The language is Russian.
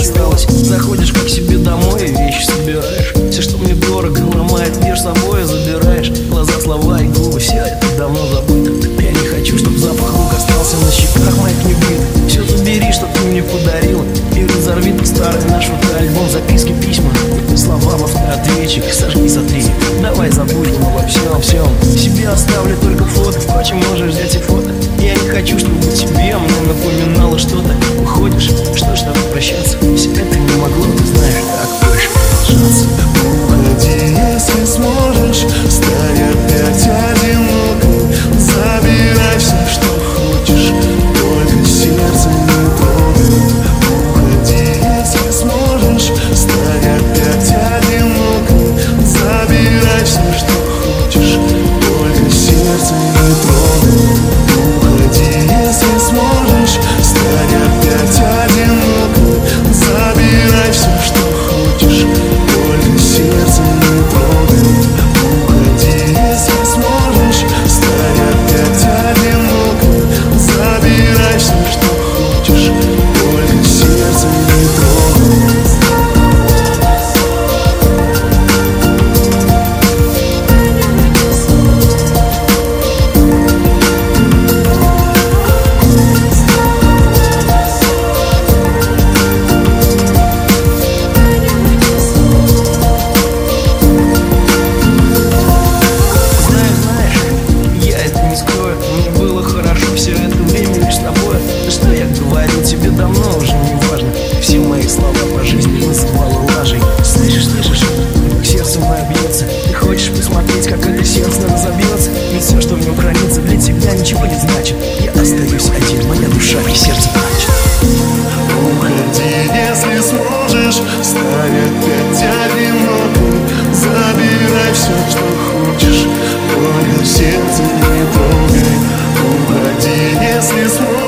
осталось. Заходишь как себе домой и вещи собираешь. Все, что мне дорого, ломает мир собой забираешь. Глаза, слова и губы, все это давно забыто. Я не хочу, чтобы запах рук остался на щеках моих бит Все забери, что ты мне подарила И разорви старый наш фотоальбом Записки, письма, слова в автоответчик Сожги, сотри, давай забудем обо всем, всем Себе оставлю только фото, впрочем, можешь взять и фото хочу, чтобы тебе мне напоминало что-то. Уходишь, что ж тобой прощаться. Все это не могло, без малолажей Слышишь, слышишь, сердце мое бьется. Ты хочешь посмотреть, как это сердце разобьется? Ведь все, что в нем хранится, для тебя ничего не значит. Я остаюсь один, моя душа и сердце плачет. Уходи, если сможешь, станет петь одинокой Забирай все, что хочешь, только сердце не трогай. Уходи, если сможешь.